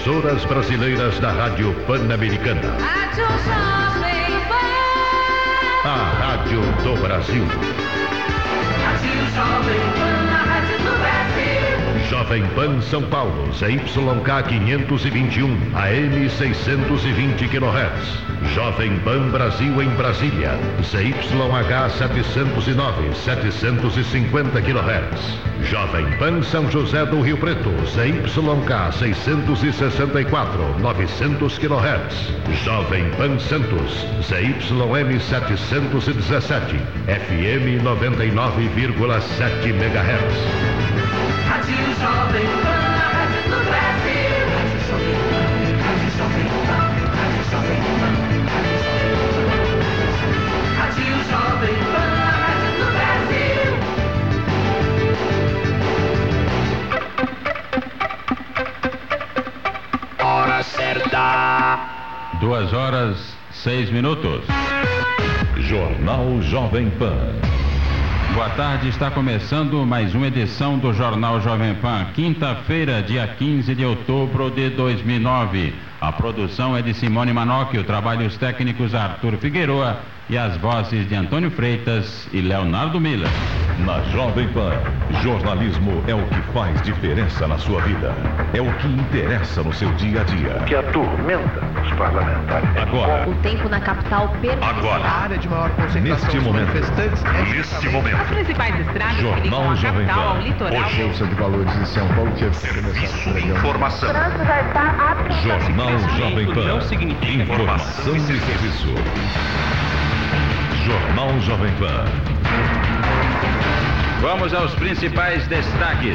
emissoras brasileiras da Rádio Pan-Americana. A Rádio do Brasil. Rádio Jovem Pan, Jovem Pan São Paulo, ZYK 521, AM 620 kHz. Jovem Pan Brasil em Brasília, ZYH 709, 750 kHz. Jovem Pan São José do Rio Preto, ZYK 664, 900 kHz. Jovem Pan Santos, ZYM 717, FM 99,7 MHz. Jovem Pan, do Brasil. Rádio Jovem Pan, Rádio Jovem Pan, Rádio Jovem Pan, Rádio Jovem Pan, Rádio do Brasil. Hora certa. Duas horas, seis minutos. Jornal Jovem Pan. Boa tarde, está começando mais uma edição do Jornal Jovem Pan, quinta-feira, dia 15 de outubro de 2009. A produção é de Simone Manocchio, trabalhos técnicos Arthur Figueroa e as vozes de Antônio Freitas e Leonardo Miller. Na Jovem Pan, jornalismo é o que faz diferença na sua vida. É o que interessa no seu dia a dia. que atormenta os parlamentares. Agora, O tempo na capital permanece. agora, A área de maior concentração Neste dos momento. manifestantes é neste momento, principais estradas que ligam Jornal a Jovem capital ao Pan. litoral. Hoje, Bolsa de Valores de São Paulo que serviço de informação. Jornal Jovem Pan. não significa Informação e serviço. Jornal Jovem Pan. Vamos aos principais destaques.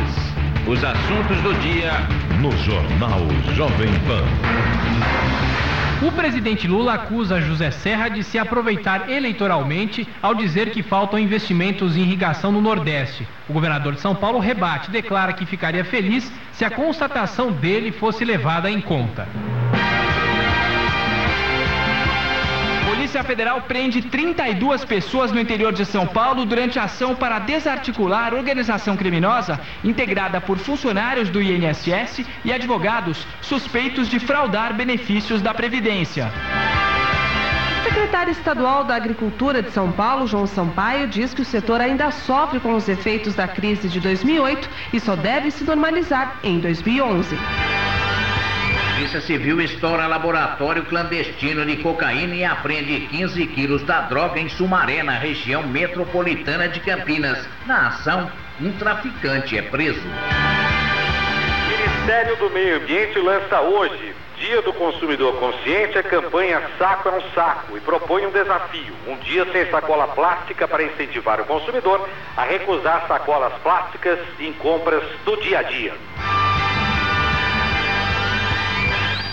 Os assuntos do dia No Jornal Jovem Pan. O presidente Lula acusa José Serra de se aproveitar eleitoralmente ao dizer que faltam investimentos em irrigação no Nordeste. O governador de São Paulo rebate, declara que ficaria feliz se a constatação dele fosse levada em conta. Polícia Federal prende 32 pessoas no interior de São Paulo durante a ação para desarticular organização criminosa integrada por funcionários do INSS e advogados suspeitos de fraudar benefícios da Previdência. O secretário estadual da Agricultura de São Paulo, João Sampaio, diz que o setor ainda sofre com os efeitos da crise de 2008 e só deve se normalizar em 2011. Polícia Civil estoura laboratório clandestino de cocaína e apreende 15 quilos da droga em Sumaré, na região metropolitana de Campinas. Na ação, um traficante é preso. Ministério do Meio Ambiente lança hoje, Dia do Consumidor Consciente, a campanha Saco é um Saco e propõe um desafio: um dia sem sacola plástica para incentivar o consumidor a recusar sacolas plásticas em compras do dia a dia.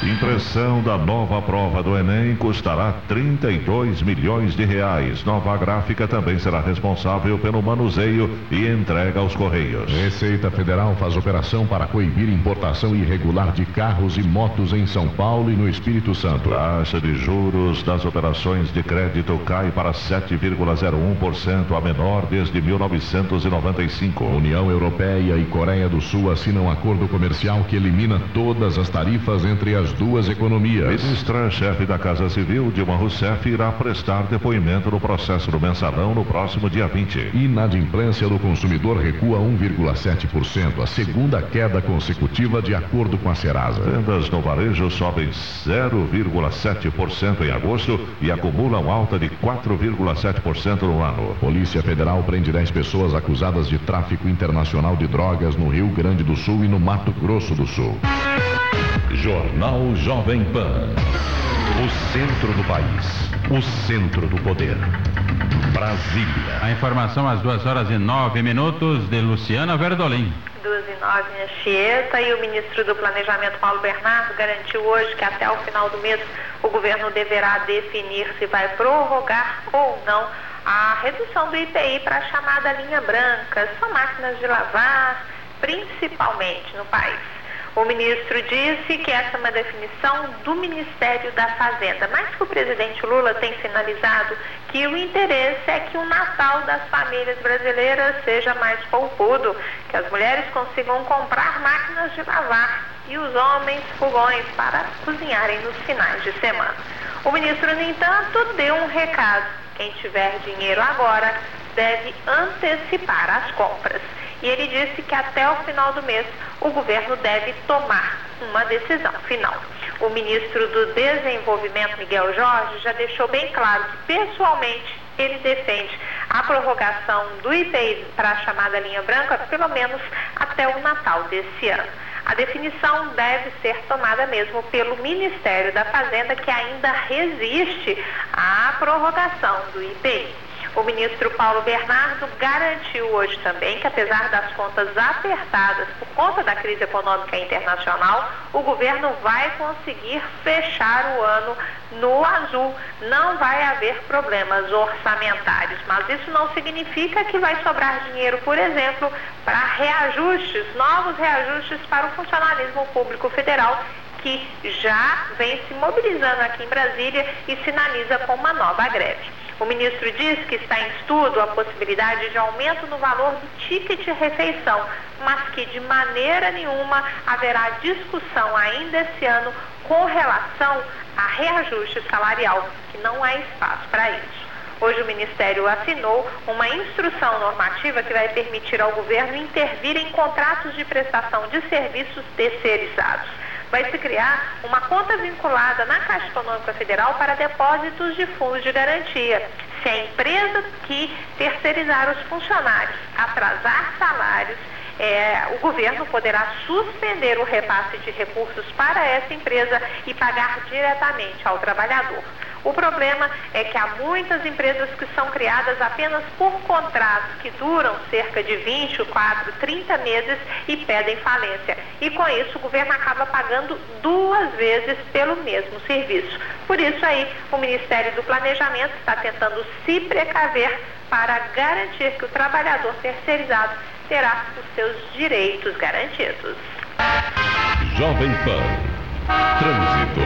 Impressão da nova prova do Enem custará 32 milhões de reais. Nova gráfica também será responsável pelo manuseio e entrega aos Correios. Receita Federal faz operação para coibir importação irregular de carros e motos em São Paulo e no Espírito Santo. Taxa de juros das operações de crédito cai para 7,01%, a menor desde 1995. União Europeia e Coreia do Sul assinam acordo comercial que elimina todas as tarifas entre as duas economias. Ministra-chefe da Casa Civil, Dilma Rousseff, irá prestar depoimento no processo do mensalão no próximo dia 20. Inadimplência do consumidor recua 1,7%, a segunda queda consecutiva de acordo com a Serasa. Vendas no varejo sobem 0,7% em agosto e acumulam alta de 4,7% no ano. Polícia Federal prende 10 pessoas acusadas de tráfico internacional de drogas no Rio Grande do Sul e no Mato Grosso do Sul. Jornal Jovem Pan. O centro do país. O centro do poder. Brasília. A informação às duas horas e nove minutos de Luciana Verdolim. Duas e nove em Anchieta e o ministro do Planejamento, Paulo Bernardo, garantiu hoje que até o final do mês o governo deverá definir se vai prorrogar ou não a redução do IPI para a chamada linha branca. São máquinas de lavar, principalmente no país. O ministro disse que essa é uma definição do Ministério da Fazenda, mas que o presidente Lula tem sinalizado que o interesse é que o Natal das famílias brasileiras seja mais poupudo, que as mulheres consigam comprar máquinas de lavar e os homens fogões para cozinharem nos finais de semana. O ministro, no entanto, deu um recado: quem tiver dinheiro agora deve antecipar as compras e ele disse que até o final do mês o governo deve tomar uma decisão final. O ministro do Desenvolvimento, Miguel Jorge, já deixou bem claro que, pessoalmente, ele defende a prorrogação do IPI para a chamada linha branca, pelo menos até o Natal desse ano. A definição deve ser tomada mesmo pelo Ministério da Fazenda, que ainda resiste à prorrogação do IPI. O ministro Paulo Bernardo garantiu hoje também que, apesar das contas apertadas por conta da crise econômica internacional, o governo vai conseguir fechar o ano no azul. Não vai haver problemas orçamentários, mas isso não significa que vai sobrar dinheiro, por exemplo, para reajustes, novos reajustes para o funcionalismo público federal que já vem se mobilizando aqui em Brasília e sinaliza com uma nova greve. O ministro diz que está em estudo a possibilidade de aumento no valor do ticket refeição, mas que de maneira nenhuma haverá discussão ainda esse ano com relação a reajuste salarial, que não há espaço para isso. Hoje o Ministério assinou uma instrução normativa que vai permitir ao governo intervir em contratos de prestação de serviços terceirizados vai se criar uma conta vinculada na Caixa Econômica Federal para depósitos de fundos de garantia. Se a empresa que terceirizar os funcionários atrasar salários, é, o governo poderá suspender o repasse de recursos para essa empresa e pagar diretamente ao trabalhador. O problema é que há muitas empresas que são criadas apenas por contratos que duram cerca de 24, 30 meses e pedem falência. E com isso o governo acaba pagando duas vezes pelo mesmo serviço. Por isso aí o Ministério do Planejamento está tentando se precaver para garantir que o trabalhador terceirizado terá os seus direitos garantidos. Jovem Pan. Trânsito.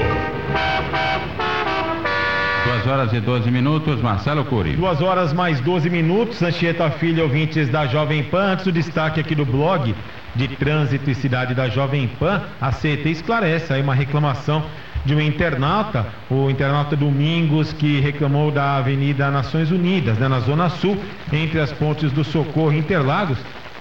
Horas e 12 minutos, Marcelo Cury. Duas horas mais 12 minutos, Anchieta Filho, ouvintes da Jovem Pan. Antes do destaque aqui do blog de Trânsito e Cidade da Jovem Pan, a CET esclarece aí uma reclamação de um internauta, o internauta Domingos, que reclamou da Avenida Nações Unidas, né, na Zona Sul, entre as pontes do Socorro e Interlagos,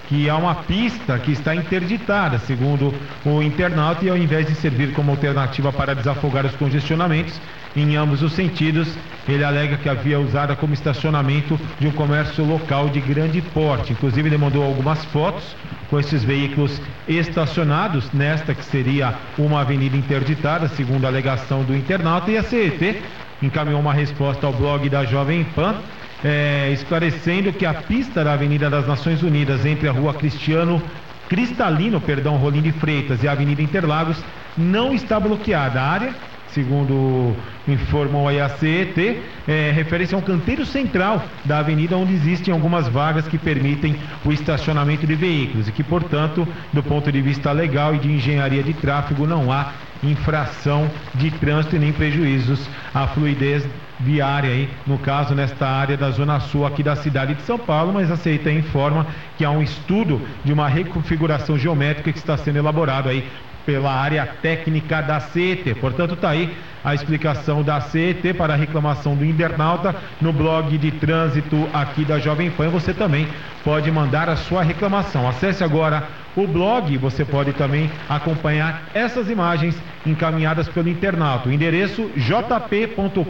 que há uma pista que está interditada, segundo o internauta, e ao invés de servir como alternativa para desafogar os congestionamentos, em ambos os sentidos, ele alega que havia usada como estacionamento de um comércio local de grande porte. Inclusive, ele mandou algumas fotos com esses veículos estacionados nesta que seria uma avenida interditada, segundo a alegação do internauta, e a CET encaminhou uma resposta ao blog da Jovem Pan, é, esclarecendo que a pista da Avenida das Nações Unidas entre a rua Cristiano Cristalino, perdão, Rolim de Freitas e a Avenida Interlagos não está bloqueada. A área segundo informou a CET, é, refere-se a um canteiro central da avenida onde existem algumas vagas que permitem o estacionamento de veículos e que, portanto, do ponto de vista legal e de engenharia de tráfego, não há infração de trânsito e nem prejuízos à fluidez viária aí, no caso nesta área da zona sul aqui da cidade de São Paulo, mas a CET informa que há um estudo de uma reconfiguração geométrica que está sendo elaborado aí pela área técnica da CET. Portanto, está aí a explicação da CET para a reclamação do internauta no blog de trânsito aqui da Jovem Pan. Você também pode mandar a sua reclamação. Acesse agora o blog, você pode também acompanhar essas imagens encaminhadas pelo internauta. O endereço jp.com.br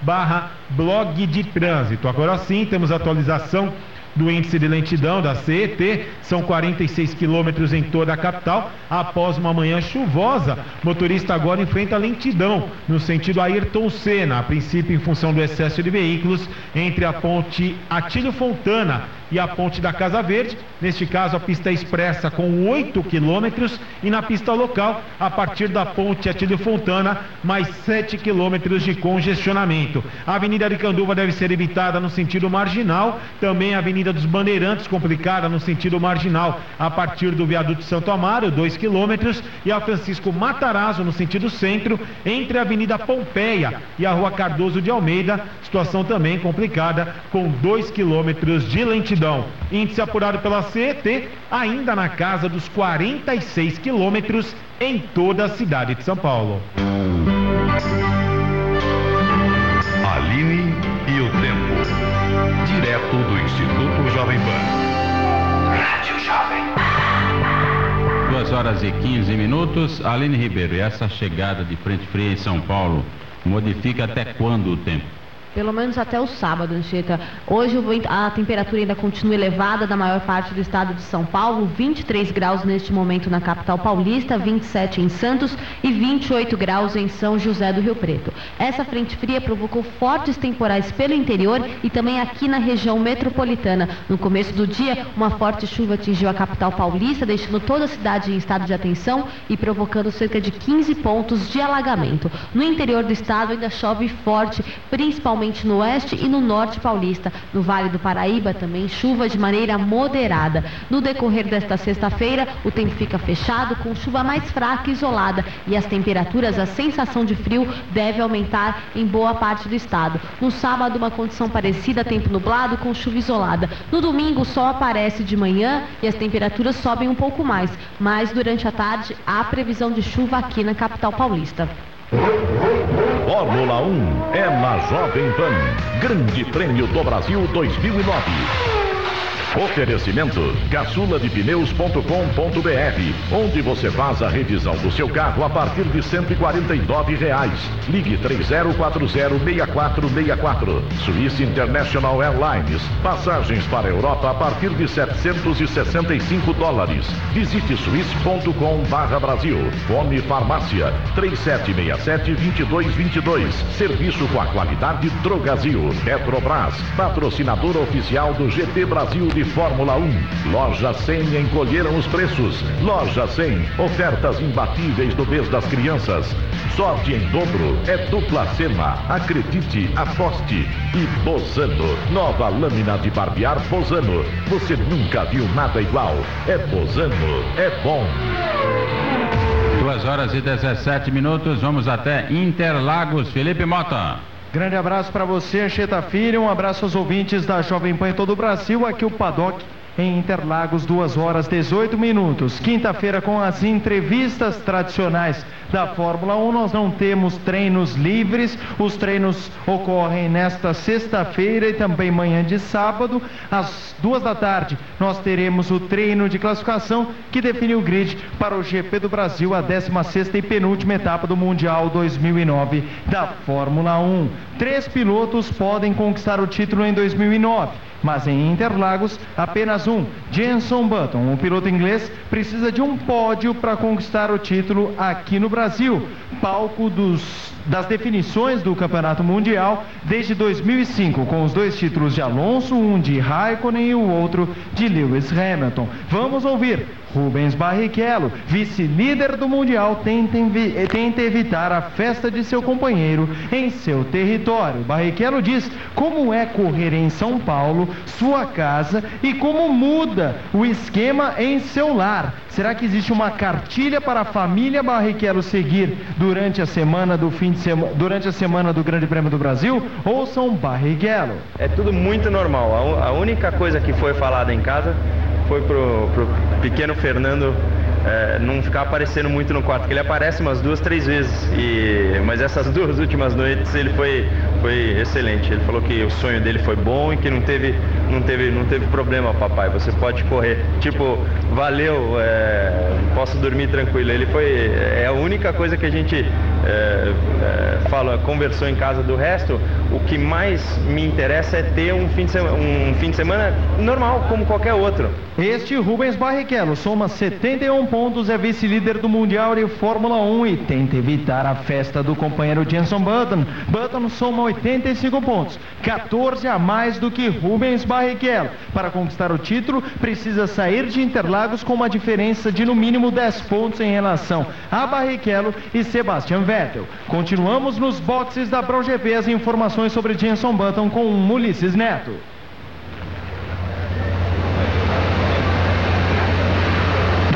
barra blog de trânsito. Agora sim, temos atualização do índice de lentidão da CET, são 46 quilômetros em toda a capital. Após uma manhã chuvosa, motorista agora enfrenta lentidão no sentido Ayrton Senna, a princípio em função do excesso de veículos entre a ponte Atílio Fontana e a ponte da Casa Verde. Neste caso, a pista é expressa com 8 quilômetros e na pista local, a partir da ponte Atílio Fontana, mais 7 quilômetros de congestionamento. A Avenida Aricanduva deve ser evitada no sentido marginal, também a Avenida Avenida dos Bandeirantes, complicada no sentido marginal, a partir do viaduto Santo Amaro, 2 quilômetros, e a Francisco Matarazzo, no sentido centro, entre a Avenida Pompeia e a Rua Cardoso de Almeida, situação também complicada, com 2 quilômetros de lentidão. Índice apurado pela CET, ainda na casa dos 46 quilômetros em toda a cidade de São Paulo. Aline. Direto do Instituto Jovem Pan. Rádio Jovem. 2 horas e 15 minutos. Aline Ribeiro, e essa chegada de frente fria em São Paulo modifica até quando o tempo? Pelo menos até o sábado, Anchieta. Hoje a temperatura ainda continua elevada na maior parte do estado de São Paulo, 23 graus neste momento na capital paulista, 27 em Santos e 28 graus em São José do Rio Preto. Essa frente fria provocou fortes temporais pelo interior e também aqui na região metropolitana. No começo do dia, uma forte chuva atingiu a capital paulista, deixando toda a cidade em estado de atenção e provocando cerca de 15 pontos de alagamento. No interior do estado ainda chove forte, principalmente no oeste e no norte paulista. No Vale do Paraíba também chuva de maneira moderada. No decorrer desta sexta-feira, o tempo fica fechado com chuva mais fraca e isolada e as temperaturas, a sensação de frio deve aumentar em boa parte do estado. No sábado, uma condição parecida, tempo nublado com chuva isolada. No domingo, o sol aparece de manhã e as temperaturas sobem um pouco mais, mas durante a tarde há previsão de chuva aqui na capital paulista. Fórmula 1 é na Jovem Pan. Grande Prêmio do Brasil 2009. Oferecimento caçuladepneus.com.br, onde você faz a revisão do seu carro a partir de 149 reais. Ligue 30406464. Swiss International Airlines. Passagens para a Europa a partir de 765 dólares. Visite swiss.com/brasil. Fome Farmácia 3767-2222. Serviço com a qualidade Drogazil. Petrobras, patrocinador oficial do GP Brasil de Fórmula 1. Loja 100 encolheram os preços. Loja 100, ofertas imbatíveis do mês das crianças. Sorte em dobro é dupla Sema. Acredite, aposte. E Bozano, nova lâmina de barbear Bozano. Você nunca viu nada igual. É Bozano, é bom. 2 horas e 17 minutos, vamos até Interlagos. Felipe Mota. Grande abraço para você, Ancheta Filho. Um abraço aos ouvintes da Jovem Pan em todo o Brasil. Aqui o Paddock em Interlagos, 2 horas 18 minutos. Quinta-feira com as entrevistas tradicionais da Fórmula 1. Nós não temos treinos livres. Os treinos ocorrem nesta sexta-feira e também manhã de sábado. Às duas da tarde, nós teremos o treino de classificação que define o grid para o GP do Brasil, a 16 e penúltima etapa do Mundial 2009 da Fórmula 1. Três pilotos podem conquistar o título em 2009. Mas em Interlagos, apenas um, Jenson Button, um piloto inglês, precisa de um pódio para conquistar o título aqui no Brasil, palco dos, das definições do Campeonato Mundial desde 2005, com os dois títulos de Alonso, um de Raikkonen e o outro de Lewis Hamilton. Vamos ouvir Rubens Barrichello, vice-líder do Mundial, tenta, evitar a festa de seu companheiro em seu território. Barrichello diz como é correr em São Paulo, sua casa, e como muda o esquema em seu lar. Será que existe uma cartilha para a família Barrichello seguir durante a semana do fim de durante a semana do Grande Prêmio do Brasil? Ouçam Barrichello. É tudo muito normal. A, a única coisa que foi falada em casa foi pro, pro pequeno Fernando eh, não ficar aparecendo muito no quarto, que ele aparece umas duas, três vezes. E, mas essas duas últimas noites ele foi, foi excelente. Ele falou que o sonho dele foi bom e que não teve, não teve, não teve problema, papai. Você pode correr. Tipo, valeu, eh, posso dormir tranquilo. Ele foi. É a única coisa que a gente eh, eh, fala, conversou em casa do resto. O que mais me interessa é ter um fim de semana, um fim de semana normal, como qualquer outro. Este Rubens Barrichello soma 71 pontos, é vice-líder do Mundial de Fórmula 1 e tenta evitar a festa do companheiro Jenson Button. Button soma 85 pontos, 14 a mais do que Rubens Barrichello. Para conquistar o título, precisa sair de Interlagos com uma diferença de no mínimo 10 pontos em relação a Barrichello e Sebastian Vettel. Continuamos nos boxes da ProGP as informações sobre Jenson Button com Ulisses Neto.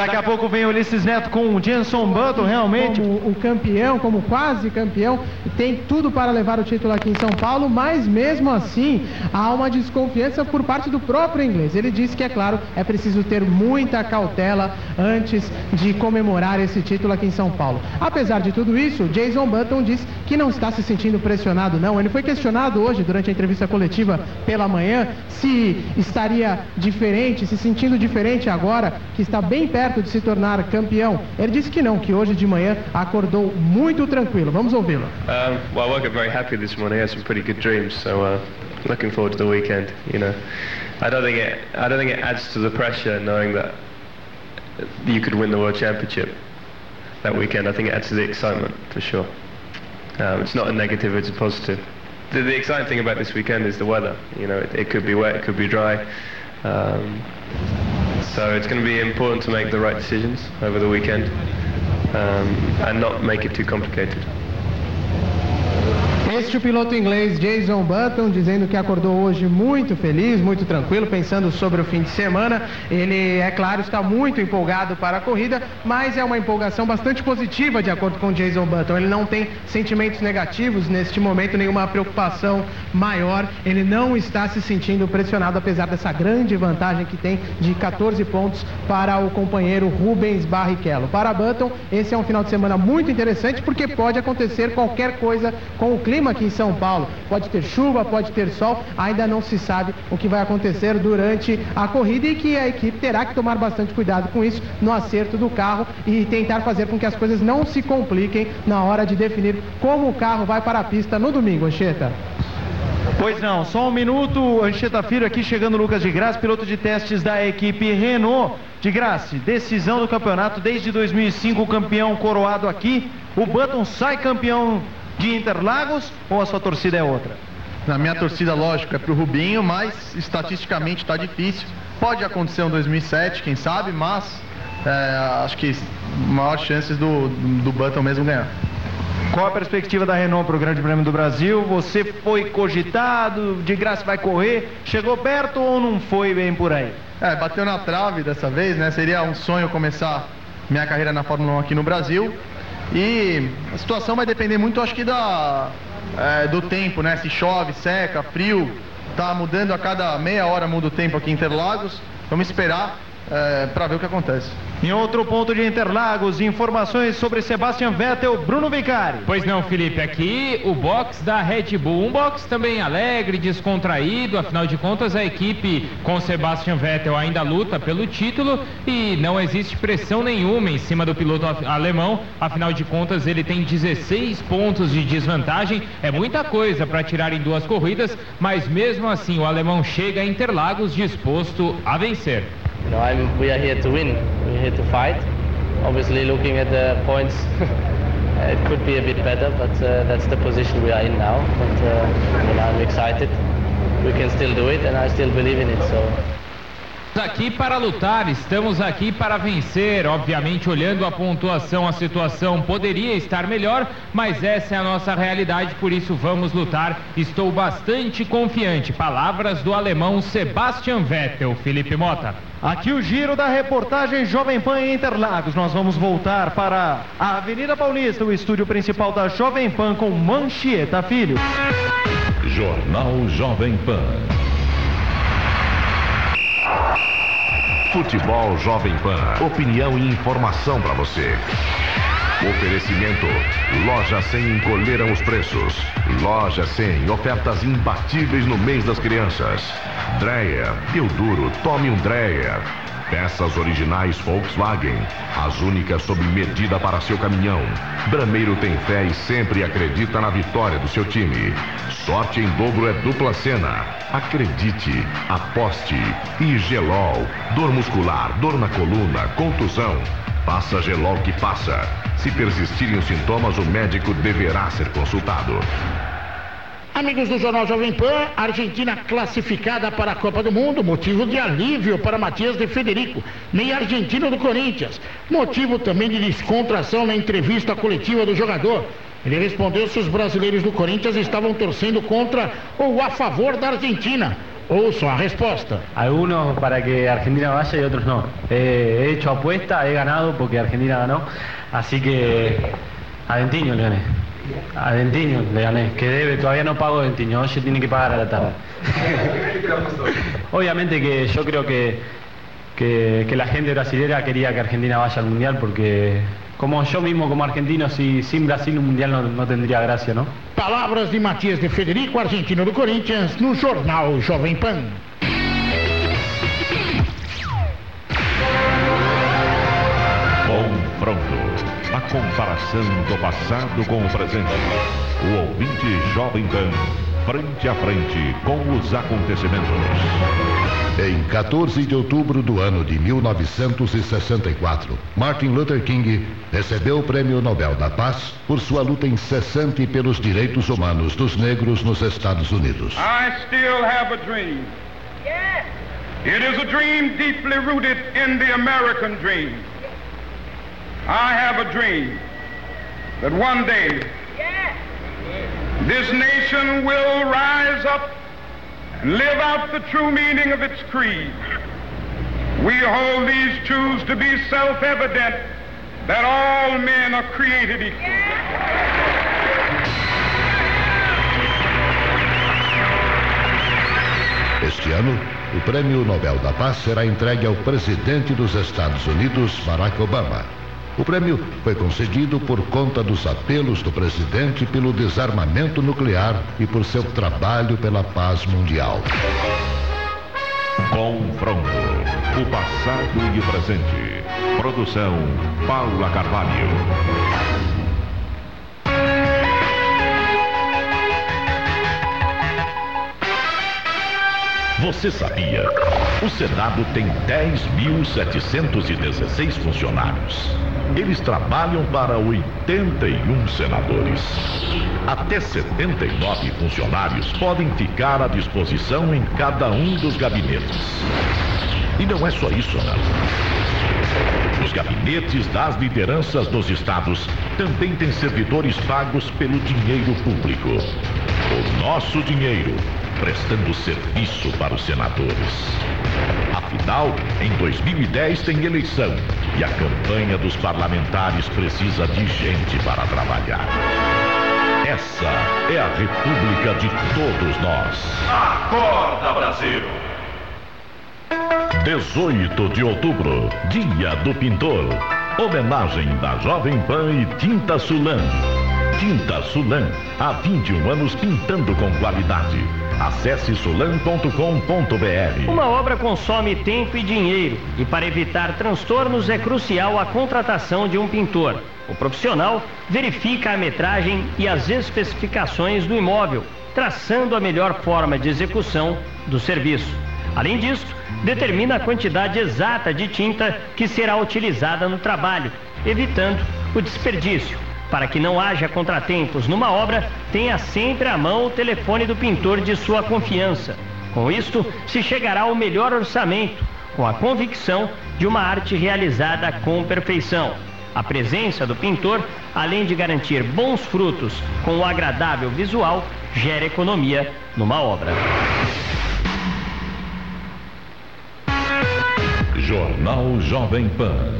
Daqui a pouco vem Ulisses Neto com o Jenson Button, realmente. Como o campeão, como quase campeão, tem tudo para levar o título aqui em São Paulo, mas mesmo assim há uma desconfiança por parte do próprio inglês. Ele disse que, é claro, é preciso ter muita cautela antes de comemorar esse título aqui em São Paulo. Apesar de tudo isso, Jason Button diz que não está se sentindo pressionado, não. Ele foi questionado hoje, durante a entrevista coletiva pela manhã, se estaria diferente, se sentindo diferente agora, que está bem perto perto de se tornar campeão. Ele disse que não, que hoje de manhã acordou muito tranquilo. Vamos ouvi-lo. Um, well, I woke up very happy this morning. I had some pretty good dreams, so uh, looking forward to the weekend. You know, I don't think it. I don't think it adds to the pressure knowing that you could win the world championship that weekend. I think it adds to the excitement for sure. Um, it's not a negative; it's a positive. The, the exciting thing about this weekend is the weather. You know, it, it could be wet, it could be dry. Um, so it's going to be important to make the right decisions over the weekend um, and not make it too complicated. Este o piloto inglês Jason Button dizendo que acordou hoje muito feliz, muito tranquilo, pensando sobre o fim de semana. Ele, é claro, está muito empolgado para a corrida, mas é uma empolgação bastante positiva, de acordo com Jason Button. Ele não tem sentimentos negativos neste momento, nenhuma preocupação maior. Ele não está se sentindo pressionado, apesar dessa grande vantagem que tem de 14 pontos para o companheiro Rubens Barrichello. Para Button, esse é um final de semana muito interessante porque pode acontecer qualquer coisa com o clima aqui em São Paulo. Pode ter chuva, pode ter sol, ainda não se sabe o que vai acontecer durante a corrida e que a equipe terá que tomar bastante cuidado com isso no acerto do carro e tentar fazer com que as coisas não se compliquem na hora de definir como o carro vai para a pista no domingo, Ancheta. Pois não, só um minuto, Ancheta Filho aqui chegando Lucas de Graça, piloto de testes da equipe Renault. De Graça, decisão do campeonato desde 2005, campeão coroado aqui. O Button sai campeão de Interlagos ou a sua torcida é outra? Na minha torcida, lógico, é pro Rubinho, mas estatisticamente está difícil. Pode acontecer em 2007, quem sabe, mas é, acho que maiores chances do, do Button mesmo ganhar. Qual a perspectiva da Renault para o Grande Prêmio do Brasil? Você foi cogitado, de graça vai correr, chegou perto ou não foi bem por aí? É, bateu na trave dessa vez, né? Seria um sonho começar minha carreira na Fórmula 1 aqui no Brasil. E a situação vai depender muito, acho que da, é, do tempo, né? Se chove, seca, frio, tá mudando a cada meia hora muda o tempo aqui em Interlagos. Vamos esperar é, para ver o que acontece. Em outro ponto de Interlagos, informações sobre Sebastian Vettel, Bruno Vicari. Pois não, Felipe, aqui o box da Red Bull, um box também alegre, descontraído, afinal de contas a equipe com Sebastian Vettel ainda luta pelo título e não existe pressão nenhuma em cima do piloto alemão, afinal de contas ele tem 16 pontos de desvantagem, é muita coisa para tirar em duas corridas, mas mesmo assim o alemão chega a Interlagos disposto a vencer. You know, I'm, we are here to win. We're here to fight. Obviously, looking at the points, it could be a bit better, but uh, that's the position we are in now. But uh, I'm excited. We can still do it, and I still believe in it. So. Aqui para lutar, estamos aqui para vencer. Obviamente, olhando a pontuação, a situação poderia estar melhor, mas essa é a nossa realidade, por isso vamos lutar. Estou bastante confiante. Palavras do alemão Sebastian Vettel, Felipe Mota. Aqui o giro da reportagem Jovem Pan em Interlagos. Nós vamos voltar para a Avenida Paulista, o estúdio principal da Jovem Pan com Manchieta Filho. Jornal Jovem Pan. Futebol Jovem Pan. Opinião e informação para você. Oferecimento. Loja 100 encolheram os preços. Loja 100, ofertas imbatíveis no mês das crianças. Dreyer, eu duro, tome um Dreyer. Peças originais Volkswagen, as únicas sob medida para seu caminhão. Brameiro tem fé e sempre acredita na vitória do seu time. Sorte em dobro é dupla cena. Acredite, aposte. E Gelol, dor muscular, dor na coluna, contusão. Passa Gelol que passa. Se persistirem os sintomas, o médico deverá ser consultado. Amigos do Jornal Jovem Pan, Argentina classificada para a Copa do Mundo, motivo de alívio para Matias de Federico, meio argentino do Corinthians. Motivo também de descontração na entrevista coletiva do jogador. Ele respondeu se os brasileiros do Corinthians estavam torcendo contra ou a favor da Argentina. Ouçam a resposta. Algunos para que Argentina vaya y otros no. Eh, he hecho apuesta, he ganado porque Argentina ganó. Así que a Dentiño le gané. A Dentiño le gané. Que debe, todavía no pago Dentiño. Hoy tiene que pagar a la tarde. Obviamente que yo creo que, que, la gente brasilera quería que Argentina vaya al Mundial porque como yo mismo como argentino, si, sin Brasil un Mundial no, no tendría gracia, ¿no? Palavras de Matias de Federico, argentino do Corinthians, no Jornal Jovem Pan. A comparação do passado com o presente. O ouvinte Jovem Pan, frente a frente com os acontecimentos. Em 14 de outubro do ano de 1964, Martin Luther King recebeu o Prêmio Nobel da Paz por sua luta incessante pelos direitos humanos dos negros nos Estados Unidos. I still have a dream. Yes. It is a dream deeply rooted in the American dream. I have a dream that one day this nation will rise up and live out the true meaning of its creed. We hold these truths to be self-evident that all men are created equal. Este ano, o Prêmio Nobel da Paz será entregue ao presidente dos Estados Unidos, Barack Obama. O prêmio foi concedido por conta dos apelos do presidente pelo desarmamento nuclear e por seu trabalho pela paz mundial. Confronto. O passado e o presente. Produção Paula Carvalho. Você sabia? O Senado tem 10.716 funcionários. Eles trabalham para 81 senadores. Até 79 funcionários podem ficar à disposição em cada um dos gabinetes. E não é só isso, não. Os gabinetes das lideranças dos estados também têm servidores pagos pelo dinheiro público. O nosso dinheiro, prestando serviço para os senadores. Afinal, em 2010 tem eleição e a campanha dos parlamentares precisa de gente para trabalhar. Essa é a República de todos nós. Acorda, Brasil! 18 de outubro, Dia do Pintor. Homenagem da Jovem Pan e Tinta Sulan. Tinta Sulan, há 21 anos pintando com qualidade. Acesse sulan.com.br. Uma obra consome tempo e dinheiro, e para evitar transtornos é crucial a contratação de um pintor. O profissional verifica a metragem e as especificações do imóvel, traçando a melhor forma de execução do serviço. Além disso, determina a quantidade exata de tinta que será utilizada no trabalho, evitando o desperdício. Para que não haja contratempos numa obra, tenha sempre à mão o telefone do pintor de sua confiança. Com isto, se chegará ao melhor orçamento, com a convicção de uma arte realizada com perfeição. A presença do pintor, além de garantir bons frutos com um agradável visual, gera economia numa obra. Jornal Jovem Pan.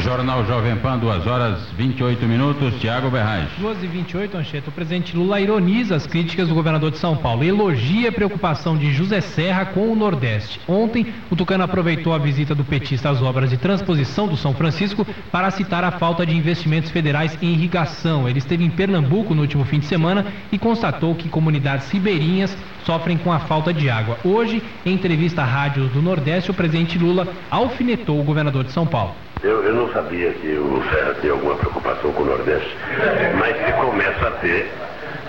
Jornal Jovem Pan, 2 horas 28 minutos. Tiago Berrais. 2 e 28, Anchieta. O presidente Lula ironiza as críticas do governador de São Paulo. Elogia a preocupação de José Serra com o Nordeste. Ontem, o Tucano aproveitou a visita do petista às obras de transposição do São Francisco para citar a falta de investimentos federais em irrigação. Ele esteve em Pernambuco no último fim de semana e constatou que comunidades ribeirinhas sofrem com a falta de água. Hoje, em entrevista à Rádio do Nordeste, o presidente Lula alfinetou o governador de São Paulo. Eu, eu não sabia que o Serra tem alguma preocupação com o Nordeste, mas se começa a ter,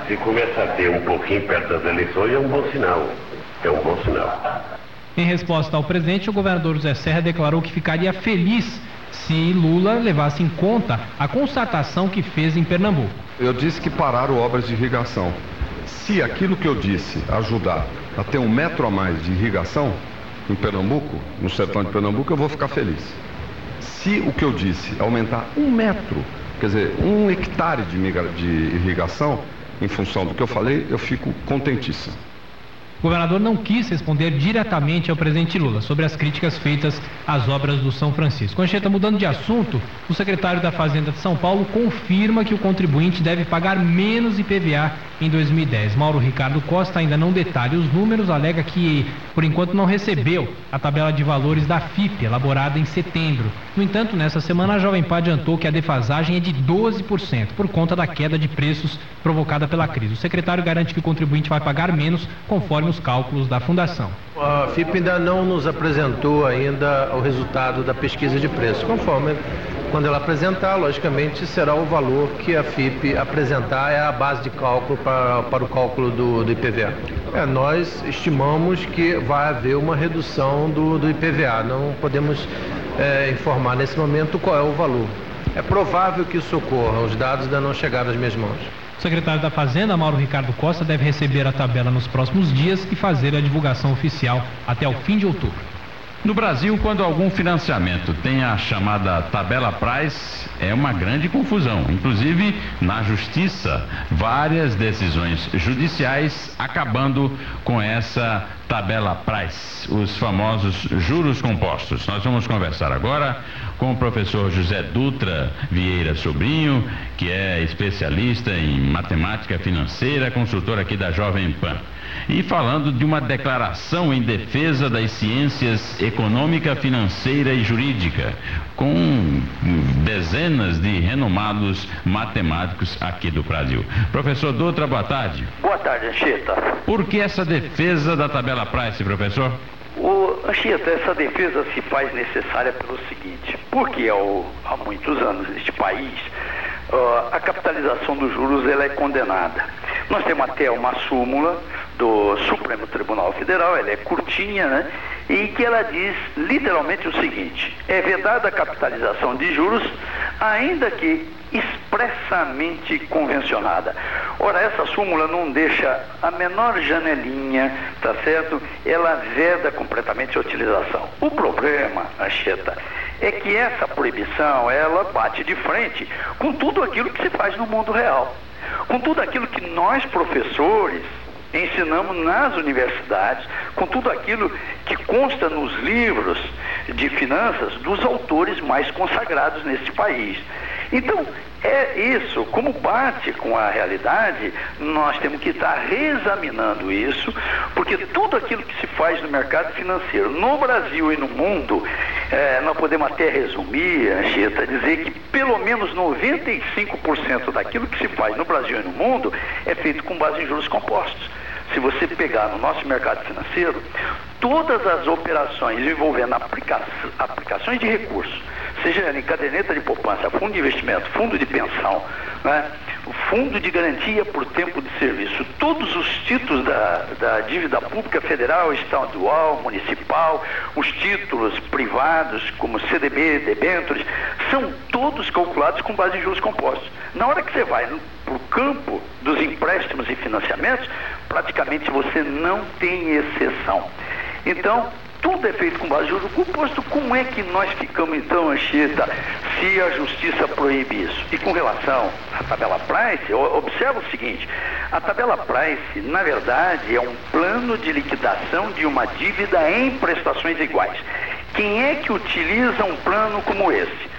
se começa a ter um pouquinho perto das eleições, é um bom sinal. É um bom sinal. Em resposta ao presidente, o governador José Serra declarou que ficaria feliz se Lula levasse em conta a constatação que fez em Pernambuco. Eu disse que pararam obras de irrigação. Se aquilo que eu disse ajudar a ter um metro a mais de irrigação em Pernambuco, no sertão de Pernambuco, eu vou ficar feliz. Se o que eu disse aumentar um metro, quer dizer, um hectare de, de irrigação, em função do que eu falei, eu fico contentíssimo. O governador não quis responder diretamente ao presidente Lula sobre as críticas feitas às obras do São Francisco. Anchieta, mudando de assunto, o secretário da Fazenda de São Paulo confirma que o contribuinte deve pagar menos IPVA em 2010. Mauro Ricardo Costa ainda não detalha os números, alega que, por enquanto, não recebeu a tabela de valores da FIP, elaborada em setembro. No entanto, nessa semana, a Jovem Pan adiantou que a defasagem é de 12%, por conta da queda de preços provocada pela crise. O secretário garante que o contribuinte vai pagar menos, conforme os cálculos da Fundação. A FIP ainda não nos apresentou ainda o resultado da pesquisa de preço. Conforme quando ela apresentar, logicamente será o valor que a FIP apresentar, é a base de cálculo para, para o cálculo do, do IPVA. É, nós estimamos que vai haver uma redução do, do IPVA, não podemos é, informar nesse momento qual é o valor. É provável que isso ocorra, os dados ainda não chegaram às minhas mãos. O secretário da Fazenda, Mauro Ricardo Costa, deve receber a tabela nos próximos dias e fazer a divulgação oficial até o fim de outubro. No Brasil, quando algum financiamento tem a chamada tabela price, é uma grande confusão. Inclusive, na justiça, várias decisões judiciais acabando com essa tabela price, os famosos juros compostos. Nós vamos conversar agora com o professor José Dutra Vieira Sobrinho, que é especialista em matemática financeira, consultor aqui da Jovem Pan e falando de uma declaração em defesa das ciências econômica, financeira e jurídica, com dezenas de renomados matemáticos aqui do Brasil. Professor Dutra, boa tarde. Boa tarde, Anchieta. Por que essa defesa da tabela Price, professor? O, Anchieta, essa defesa se faz necessária pelo seguinte, porque há muitos anos neste país uh, a capitalização dos juros ela é condenada. Nós temos até uma súmula do Supremo Tribunal Federal, ela é curtinha, né? E que ela diz literalmente o seguinte: é vedada a capitalização de juros, ainda que expressamente convencionada. Ora, essa súmula não deixa a menor janelinha, tá certo? Ela veda completamente a utilização. O problema, Anchieta, é que essa proibição, ela bate de frente com tudo aquilo que se faz no mundo real. Com tudo aquilo que nós, professores, ensinamos nas universidades, com tudo aquilo que consta nos livros de finanças dos autores mais consagrados neste país. Então, é isso, como bate com a realidade, nós temos que estar reexaminando isso, porque tudo aquilo que se faz no mercado financeiro, no Brasil e no mundo, é, nós podemos até resumir, Anchieta, dizer que pelo menos 95% daquilo que se faz no Brasil e no mundo é feito com base em juros compostos. Se você pegar no nosso mercado financeiro, todas as operações envolvendo aplica aplicações de recursos, seja em caderneta de poupança, fundo de investimento, fundo de pensão, né? fundo de garantia por tempo de serviço, todos os títulos da, da dívida pública federal, estadual, municipal, os títulos privados, como CDB, debêntures, são todos calculados com base em juros compostos. Na hora que você vai para o campo dos empréstimos e financiamentos, praticamente você não tem exceção. Então, tudo é feito com base em juros composto. Como é que nós ficamos então, Anchieta, se a justiça proíbe isso? E com relação à tabela Price, observa o seguinte: a tabela Price, na verdade, é um plano de liquidação de uma dívida em prestações iguais. Quem é que utiliza um plano como esse?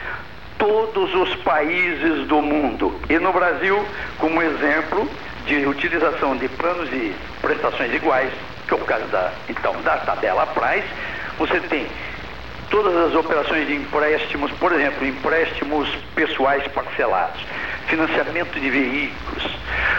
Todos os países do mundo. E no Brasil, como exemplo de utilização de planos de prestações iguais, que é o caso da, então, da tabela Price, você tem todas as operações de empréstimos, por exemplo, empréstimos pessoais parcelados, financiamento de veículos,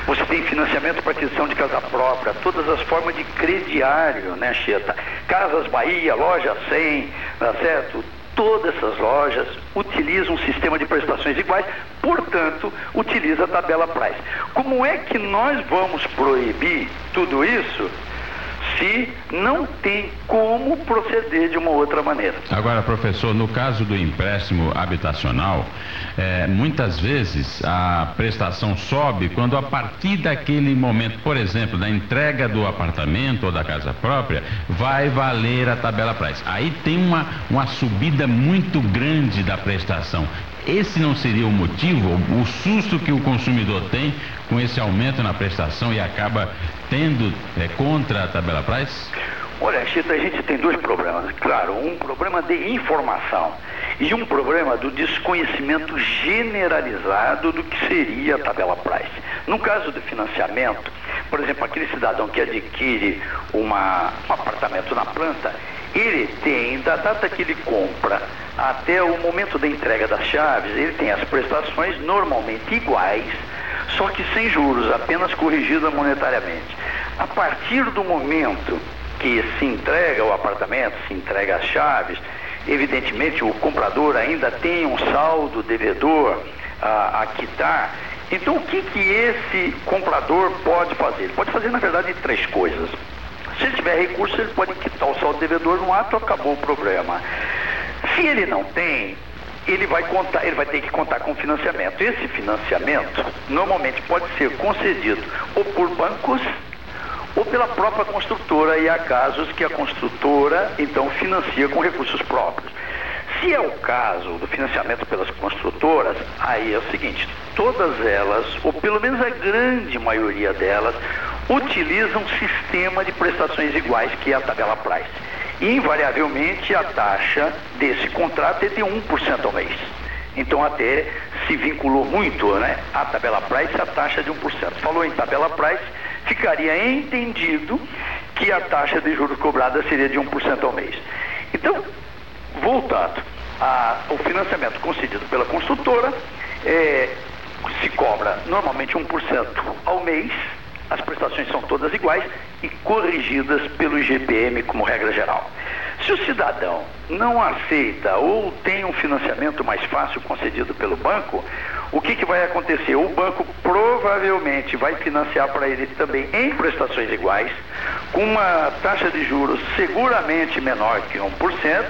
você tem financiamento para aquisição de casa própria, todas as formas de crediário, né, Cheta? Casas Bahia, Loja 100, tá certo? Todas essas lojas utilizam um sistema de prestações iguais, portanto, utiliza a tabela Price. Como é que nós vamos proibir tudo isso? Se não tem como proceder de uma outra maneira. Agora, professor, no caso do empréstimo habitacional, é, muitas vezes a prestação sobe quando a partir daquele momento, por exemplo, da entrega do apartamento ou da casa própria, vai valer a tabela price. Aí tem uma, uma subida muito grande da prestação. Esse não seria o motivo, o susto que o consumidor tem com esse aumento na prestação e acaba tendo é, contra a tabela Price? Olha, Chita, a gente tem dois problemas. Claro, um problema de informação e um problema do desconhecimento generalizado do que seria a tabela Price. No caso do financiamento, por exemplo, aquele cidadão que adquire uma, um apartamento na planta, ele tem, da data que ele compra até o momento da entrega das chaves, ele tem as prestações normalmente iguais, só que sem juros, apenas corrigidas monetariamente. A partir do momento que se entrega o apartamento, se entrega as chaves, evidentemente o comprador ainda tem um saldo devedor a, a quitar. Então o que, que esse comprador pode fazer? Ele pode fazer, na verdade, três coisas. Se ele tiver recurso, ele pode quitar o saldo devedor no ato, acabou o problema. Se ele não tem, ele vai contar, ele vai ter que contar com financiamento. Esse financiamento normalmente pode ser concedido ou por bancos ou pela própria construtora, e há casos que a construtora então financia com recursos próprios. Se é o caso do financiamento pelas construtoras, aí é o seguinte: todas elas, ou pelo menos a grande maioria delas, utilizam um sistema de prestações iguais que é a tabela Price. Invariavelmente a taxa desse contrato é de 1% ao mês. Então até se vinculou muito né, a tabela Price a taxa de 1%. Falou em tabela Price, ficaria entendido que a taxa de juros cobrada seria de 1% ao mês. Então, voltando ao financiamento concedido pela construtora, é, se cobra normalmente 1% ao mês, as prestações são todas iguais e corrigidas pelo IGPM como regra geral. Se o cidadão não aceita ou tem um financiamento mais fácil concedido pelo banco, o que, que vai acontecer? O banco provavelmente vai financiar para ele também em prestações iguais, com uma taxa de juros seguramente menor que 1%,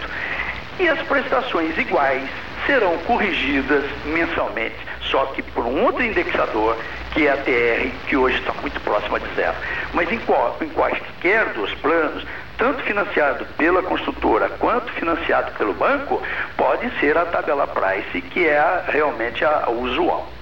e as prestações iguais serão corrigidas mensalmente, só que por um outro indexador, que é a TR, que hoje está muito próxima de zero. Mas em, qual, em quaisquer dos planos, tanto financiado pela construtora quanto financiado pelo banco, pode ser a tabela price, que é a, realmente a, a usual.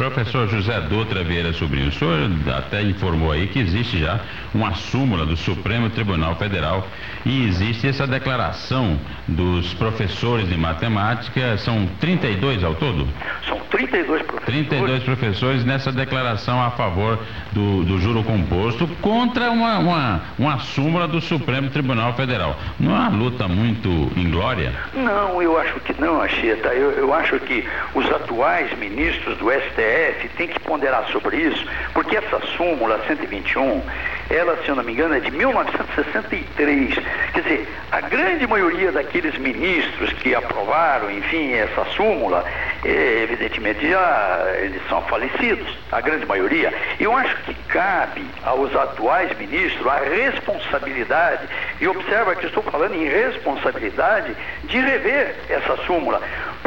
Professor José Dutra Vieira Sobrinho, o senhor até informou aí que existe já uma súmula do Supremo Tribunal Federal e existe essa declaração dos professores de matemática, são 32 ao todo? São 32 professores. 32 professores nessa declaração a favor do, do juro composto contra uma, uma, uma súmula do Supremo Tribunal Federal. Não é uma luta muito inglória? Não, eu acho que não, Acheta. Eu, eu acho que os atuais ministros do STF STF tem que ponderar sobre isso, porque essa súmula 121, ela, se eu não me engano, é de 1963. Quer dizer, a grande maioria daqueles ministros que aprovaram, enfim, essa súmula, é, evidentemente já eles são falecidos, a grande maioria. Eu acho que cabe aos atuais ministros a responsabilidade, e observa que estou falando em responsabilidade, de rever essa súmula,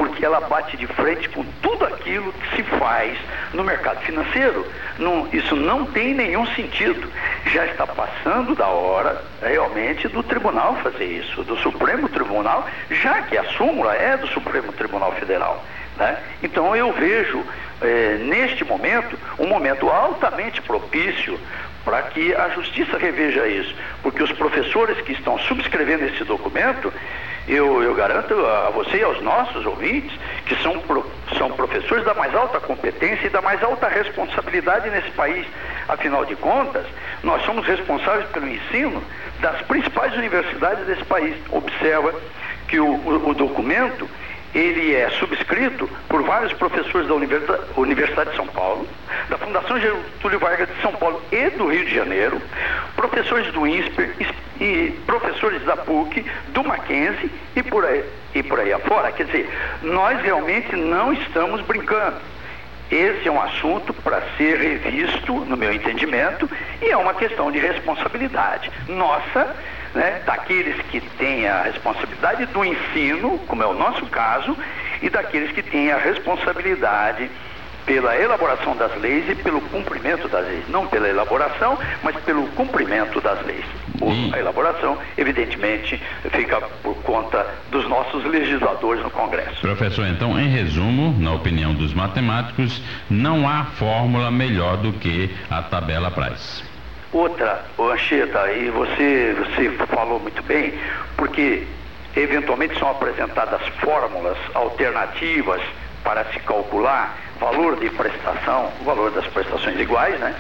porque ela bate de frente com tudo aquilo que se faz no mercado financeiro. Não, isso não tem nenhum sentido. Já está passando da hora, realmente, do tribunal fazer isso, do Supremo Tribunal, já que a súmula é do Supremo Tribunal Federal. Né? Então eu vejo, eh, neste momento, um momento altamente propício para que a justiça reveja isso, porque os professores que estão subscrevendo esse documento, eu, eu garanto a você e aos nossos ouvintes que são, pro, são professores da mais alta competência e da mais alta responsabilidade nesse país. Afinal de contas, nós somos responsáveis pelo ensino das principais universidades desse país. Observa que o, o, o documento ele é subscrito por vários professores da Universidade de São Paulo, da Fundação Getúlio Vargas de São Paulo e do Rio de Janeiro, professores do INSPER e professores da PUC, do Mackenzie e por aí, e por aí afora. Quer dizer, nós realmente não estamos brincando. Esse é um assunto para ser revisto, no meu entendimento, e é uma questão de responsabilidade nossa né, daqueles que têm a responsabilidade do ensino, como é o nosso caso, e daqueles que têm a responsabilidade pela elaboração das leis e pelo cumprimento das leis. Não pela elaboração, mas pelo cumprimento das leis. A elaboração, evidentemente, fica por conta dos nossos legisladores no Congresso. Professor, então, em resumo, na opinião dos matemáticos, não há fórmula melhor do que a tabela Price. Outra, ô Anchieta, e você, você falou muito bem, porque eventualmente são apresentadas fórmulas alternativas para se calcular valor de prestação, o valor das prestações iguais, né?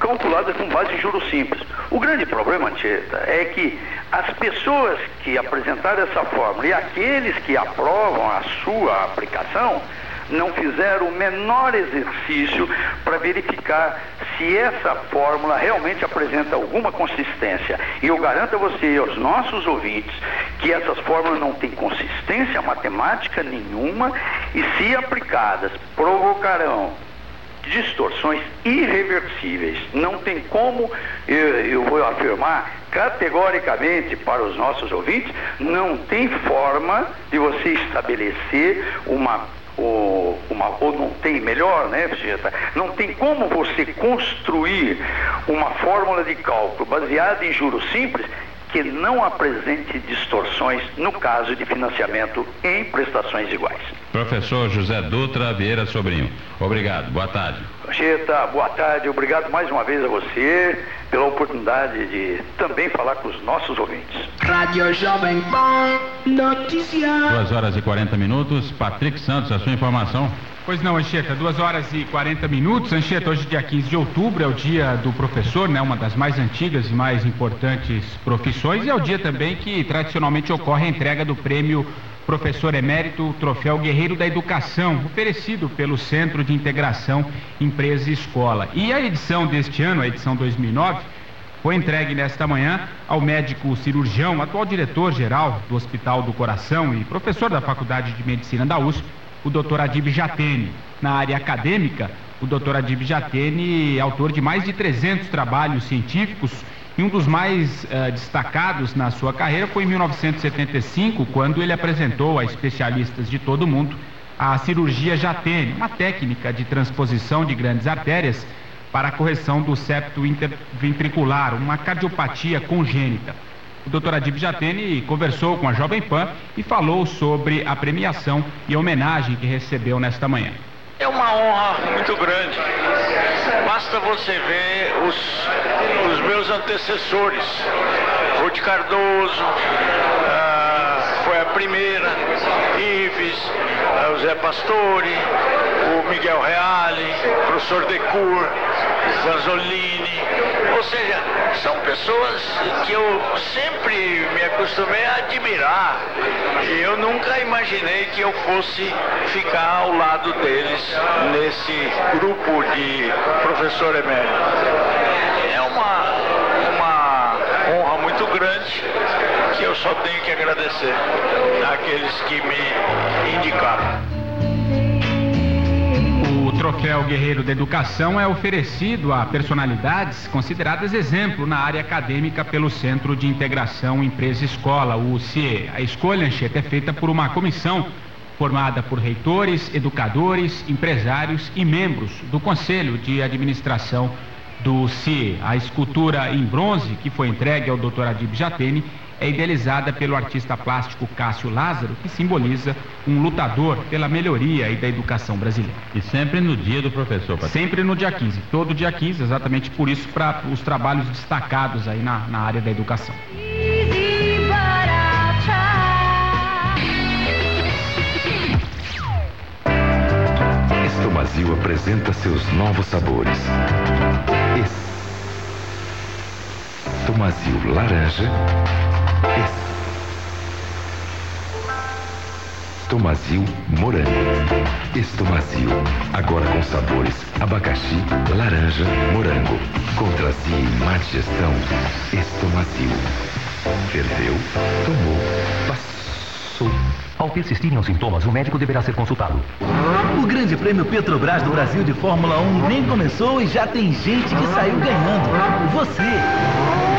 Calculadas com base em juros simples. O grande problema, Anchieta, é que as pessoas que apresentaram essa fórmula e aqueles que aprovam a sua aplicação não fizeram o menor exercício para verificar se essa fórmula realmente apresenta alguma consistência. E eu garanto a você e aos nossos ouvintes que essas fórmulas não têm consistência matemática nenhuma e, se aplicadas, provocarão distorções irreversíveis. Não tem como, eu, eu, vou afirmar categoricamente para os nossos ouvintes, não tem forma de você estabelecer uma ou, uma, ou não tem melhor, né, Vegeta? Não tem como você construir uma fórmula de cálculo baseada em juros simples que não apresente distorções no caso de financiamento em prestações iguais. Professor José Dutra Vieira Sobrinho, obrigado, boa tarde. Anchieta, boa tarde, obrigado mais uma vez a você pela oportunidade de também falar com os nossos ouvintes. Rádio Jovem Pan Notícias. Duas horas e 40 minutos, Patrick Santos, a sua informação. Pois não, Anchieta, duas horas e 40 minutos. Anchieta, hoje dia 15 de outubro é o dia do professor, né? Uma das mais antigas e mais importantes profissões e é o dia também que tradicionalmente ocorre a entrega do prêmio Professor Emérito Troféu Guerreiro da Educação, oferecido pelo Centro de Integração Empresa e Escola. E a edição deste ano, a edição 2009, foi entregue nesta manhã ao médico cirurgião, atual diretor-geral do Hospital do Coração e professor da Faculdade de Medicina da USP, o Dr. Adib Jatene. Na área acadêmica, o Dr. Adib Jatene é autor de mais de 300 trabalhos científicos e um dos mais uh, destacados na sua carreira foi em 1975, quando ele apresentou a especialistas de todo o mundo a cirurgia Jatene, uma técnica de transposição de grandes artérias para a correção do septo interventricular, uma cardiopatia congênita. O Dr. Adib Jatene conversou com a Jovem Pan e falou sobre a premiação e a homenagem que recebeu nesta manhã. É uma honra muito grande. Basta você ver os, os meus antecessores. Ruth Cardoso, ah, foi a primeira, Ives, ah, o Zé Pastore, Miguel Reale, professor Decur, Vanzolini, ou seja, são pessoas que eu sempre me acostumei a admirar e eu nunca imaginei que eu fosse ficar ao lado deles nesse grupo de professor emérito. É uma, uma honra muito grande que eu só tenho que agradecer àqueles que me indicaram. O troféu Guerreiro da Educação é oferecido a personalidades consideradas exemplo na área acadêmica pelo Centro de Integração Empresa-Escola, o CIE. A escolha, Anchieta, é feita por uma comissão formada por reitores, educadores, empresários e membros do Conselho de Administração do CIE. A escultura em bronze, que foi entregue ao Dr. Adib Jatene, é idealizada pelo artista plástico Cássio Lázaro, que simboliza um lutador pela melhoria e da educação brasileira. E sempre no dia do professor, Patrícia. Sempre no dia 15, todo dia 15, exatamente por isso, para os trabalhos destacados aí na, na área da educação. Estomazil apresenta seus novos sabores. Estomazil laranja. Estomazil morango. Estomazil, agora com sabores abacaxi, laranja, morango. Contra azia e má digestão. Estomazil. Ferveu, tomou, passou. Ao persistirem os sintomas, o médico deverá ser consultado. O Grande Prêmio Petrobras do Brasil de Fórmula 1 nem começou e já tem gente que saiu ganhando. Você!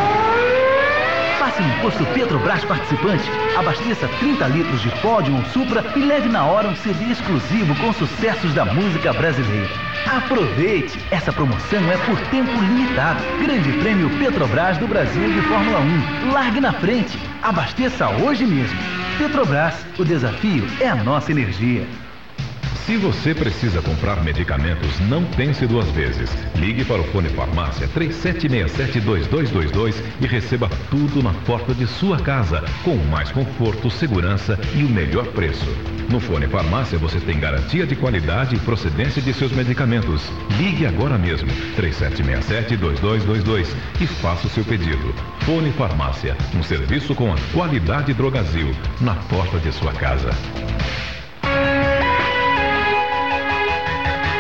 No posto Petrobras participante, abasteça 30 litros de Pódio Supra e leve na hora um CD exclusivo com sucessos da música brasileira. Aproveite! Essa promoção é por tempo limitado. Grande Prêmio Petrobras do Brasil de Fórmula 1. Largue na frente. Abasteça hoje mesmo. Petrobras, o desafio é a nossa energia. Se você precisa comprar medicamentos, não pense duas vezes. Ligue para o Fone Farmácia 3767-2222 e receba tudo na porta de sua casa, com mais conforto, segurança e o melhor preço. No Fone Farmácia você tem garantia de qualidade e procedência de seus medicamentos. Ligue agora mesmo, 3767-2222 e faça o seu pedido. Fone Farmácia, um serviço com a qualidade Drogazil, na porta de sua casa.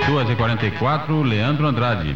2h44, Leandro Andrade.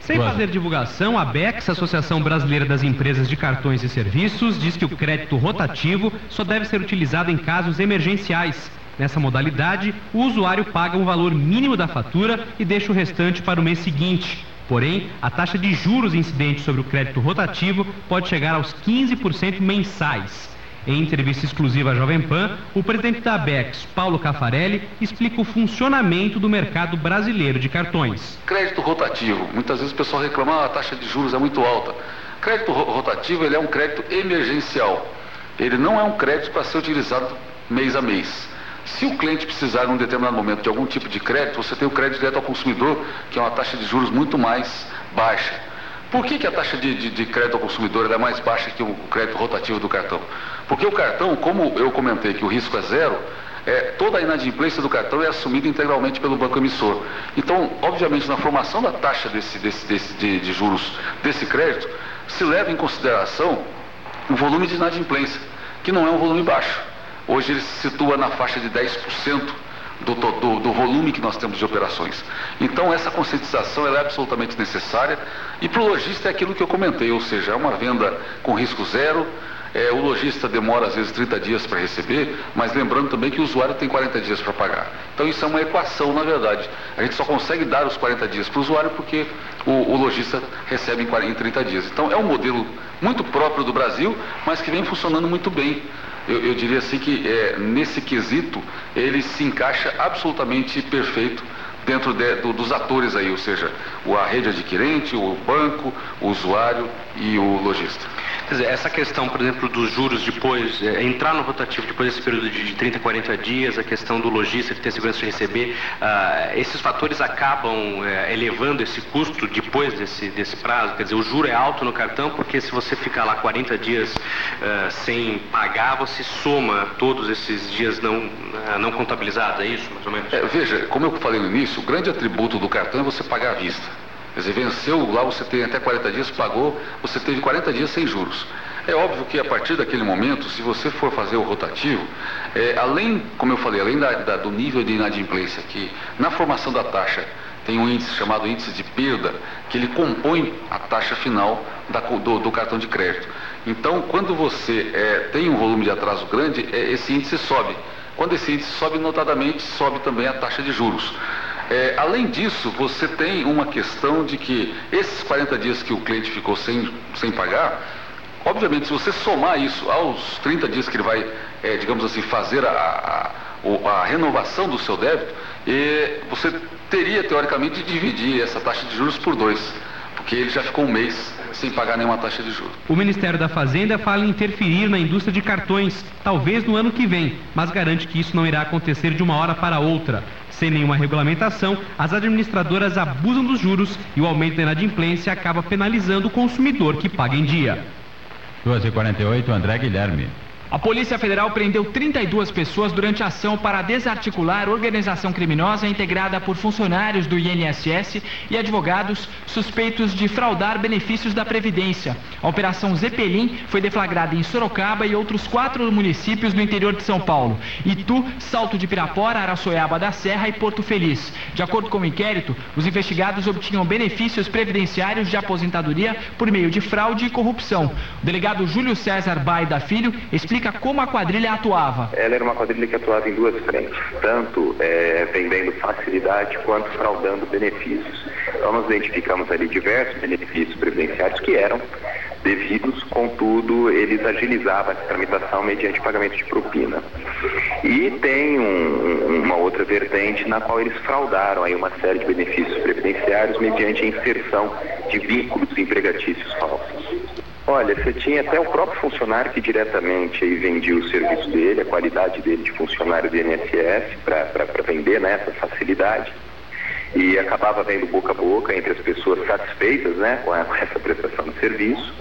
Sem fazer divulgação, a BEX, Associação Brasileira das Empresas de Cartões e Serviços, diz que o crédito rotativo só deve ser utilizado em casos emergenciais. Nessa modalidade, o usuário paga um valor mínimo da fatura e deixa o restante para o mês seguinte. Porém, a taxa de juros incidente sobre o crédito rotativo pode chegar aos 15% mensais. Em entrevista exclusiva à Jovem Pan, o presidente da ABEX, Paulo Cafarelli, explica o funcionamento do mercado brasileiro de cartões. Crédito rotativo. Muitas vezes o pessoal reclama, ah, a taxa de juros é muito alta. Crédito rotativo ele é um crédito emergencial. Ele não é um crédito para ser utilizado mês a mês. Se o cliente precisar, num determinado momento, de algum tipo de crédito, você tem o crédito direto ao consumidor, que é uma taxa de juros muito mais baixa. Por que, que a taxa de, de, de crédito ao consumidor é mais baixa que o crédito rotativo do cartão? Porque o cartão, como eu comentei que o risco é zero, é, toda a inadimplência do cartão é assumida integralmente pelo banco emissor. Então, obviamente, na formação da taxa desse, desse, desse de, de juros desse crédito, se leva em consideração o volume de inadimplência, que não é um volume baixo. Hoje ele se situa na faixa de 10% do, do, do, volume que nós temos de operações. Então essa conscientização é absolutamente necessária e para o lojista é aquilo que eu comentei, ou seja, é uma venda com risco zero, é, o lojista demora às vezes 30 dias para receber, mas lembrando também que o usuário tem 40 dias para pagar. Então isso é uma equação, na verdade. A gente só consegue dar os 40 dias para o usuário porque o, o lojista recebe em, 40, em 30 dias. Então é um modelo muito próprio do Brasil, mas que vem funcionando muito bem eu, eu diria assim que é, nesse quesito ele se encaixa absolutamente perfeito dentro de, do, dos atores aí, ou seja, a rede adquirente, o banco, o usuário e o lojista. Quer dizer, essa questão, por exemplo, dos juros depois, é, entrar no rotativo depois desse período de, de 30, 40 dias, a questão do lojista que tem segurança de receber, uh, esses fatores acabam uh, elevando esse custo depois desse, desse prazo? Quer dizer, o juro é alto no cartão porque se você ficar lá 40 dias uh, sem pagar, você soma todos esses dias não, não contabilizados, é isso, mais ou menos? É, veja, como eu falei no início, o grande atributo do cartão é você pagar à vista. Quer dizer, venceu, lá você tem até 40 dias, pagou, você teve 40 dias sem juros. É óbvio que a partir daquele momento, se você for fazer o rotativo, é, além, como eu falei, além da, da, do nível de inadimplência, que na formação da taxa tem um índice chamado índice de perda, que ele compõe a taxa final da, do, do, cartão de crédito. Então, quando você é, tem um volume de atraso grande, é, esse índice sobe. Quando esse índice sobe, notadamente, sobe também a taxa de juros. É, além disso, você tem uma questão de que esses 40 dias que o cliente ficou sem, sem pagar, obviamente, se você somar isso aos 30 dias que ele vai, é, digamos assim, fazer a, a, a, renovação do seu débito, e você teria, teoricamente, de dividir essa taxa de juros por dois, porque ele já ficou um mês sem pagar nenhuma taxa de juros. O Ministério da Fazenda fala em interferir na indústria de cartões, talvez no ano que vem, mas garante que isso não irá acontecer de uma hora para outra. Sem nenhuma regulamentação, as administradoras abusam dos juros e o aumento da inadimplência acaba penalizando o consumidor que paga em dia. 2h48, André Guilherme. A Polícia Federal prendeu 32 pessoas durante a ação para desarticular organização criminosa integrada por funcionários do INSS e advogados suspeitos de fraudar benefícios da Previdência. A Operação Zeppelin foi deflagrada em Sorocaba e outros quatro municípios do interior de São Paulo: Itu, Salto de Pirapora, Araçoiaba da Serra e Porto Feliz. De acordo com o inquérito, os investigados obtinham benefícios previdenciários de aposentadoria por meio de fraude e corrupção. O delegado Júlio César Baida Filho explica explica como a quadrilha atuava. Ela era uma quadrilha que atuava em duas frentes, tanto é, vendendo facilidade quanto fraudando benefícios. Então nós identificamos ali diversos benefícios previdenciários que eram devidos, contudo, eles agilizavam essa tramitação mediante pagamento de propina. E tem um, uma outra vertente na qual eles fraudaram aí uma série de benefícios previdenciários mediante a inserção de vínculos empregatícios falsos. Olha, você tinha até o próprio funcionário que diretamente aí vendia o serviço dele, a qualidade dele de funcionário do INSS para vender né, essa facilidade. E acabava vendo boca a boca entre as pessoas satisfeitas né, com, com essa prestação de serviço.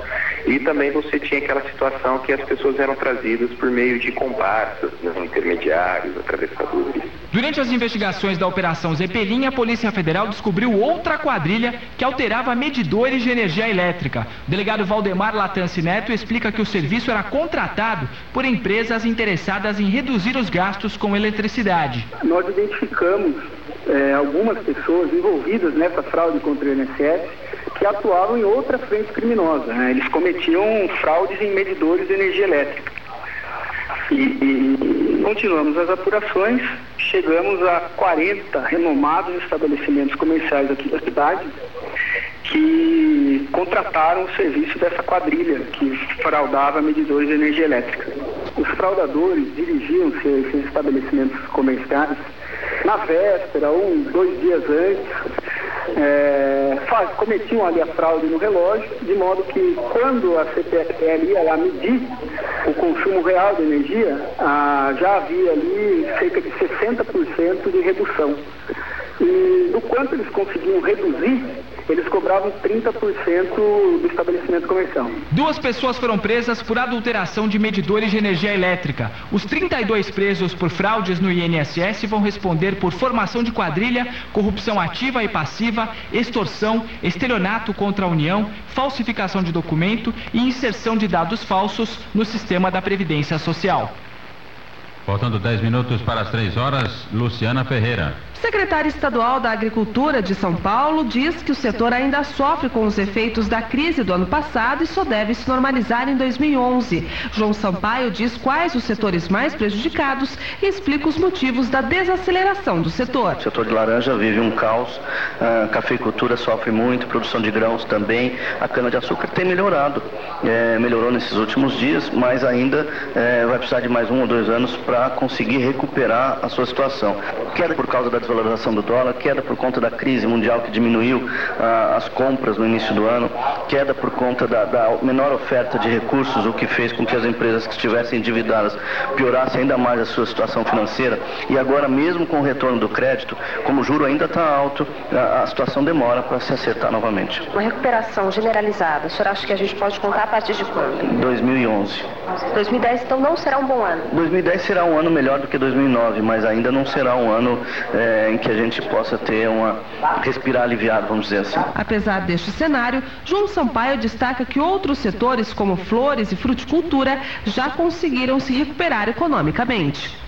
E também você tinha aquela situação que as pessoas eram trazidas por meio de comparsas, né, intermediários, atravessadores. Durante as investigações da Operação Zeppelin, a Polícia Federal descobriu outra quadrilha que alterava medidores de energia elétrica. O delegado Valdemar Latance Neto explica que o serviço era contratado por empresas interessadas em reduzir os gastos com eletricidade. Nós identificamos é, algumas pessoas envolvidas nessa fraude contra o INSS que atuavam em outra frente criminosa. Né? Eles cometiam fraudes em medidores de energia elétrica. E, e, continuamos as apurações, chegamos a 40 renomados estabelecimentos comerciais aqui da cidade que contrataram o serviço dessa quadrilha que fraudava medidores de energia elétrica. Os fraudadores dirigiam-se a esses estabelecimentos comerciais na véspera, um, dois dias antes, é, faz, cometiam ali a fraude no relógio, de modo que quando a CPFL ia lá medir o consumo real de energia, já havia ali cerca de 60% de redução. E do quanto eles conseguiam reduzir, eles cobravam 30% do estabelecimento comercial. Duas pessoas foram presas por adulteração de medidores de energia elétrica. Os 32 presos por fraudes no INSS vão responder por formação de quadrilha, corrupção ativa e passiva, extorsão, estelionato contra a União, falsificação de documento e inserção de dados falsos no sistema da Previdência Social. Faltando 10 minutos para as 3 horas, Luciana Ferreira. Secretário estadual da Agricultura de São Paulo diz que o setor ainda sofre com os efeitos da crise do ano passado e só deve se normalizar em 2011. João Sampaio diz quais os setores mais prejudicados e explica os motivos da desaceleração do setor. O setor de laranja vive um caos, a cafeicultura sofre muito, produção de grãos também, a cana-de-açúcar tem melhorado. É, melhorou nesses últimos dias, mas ainda é, vai precisar de mais um ou dois anos para conseguir recuperar a sua situação. Queda por causa da desvalorização do dólar, queda por conta da crise mundial que diminuiu ah, as compras no início do ano, queda por conta da, da, menor oferta de recursos, o que fez com que as empresas que estivessem endividadas piorassem ainda mais a sua situação financeira. E agora, mesmo com o retorno do crédito, como o juro ainda está alto, a, a situação demora para se acertar novamente. Uma recuperação generalizada, o senhor acha que a gente pode contar a partir de quando? 2011. 2010, então, não será um bom ano? 2010 um ano melhor do que 2009, mas ainda não será um ano é, em que a gente possa ter uma respirar aliviado, vamos dizer assim. Apesar deste cenário, João Sampaio destaca que outros setores como flores e fruticultura já conseguiram se recuperar economicamente.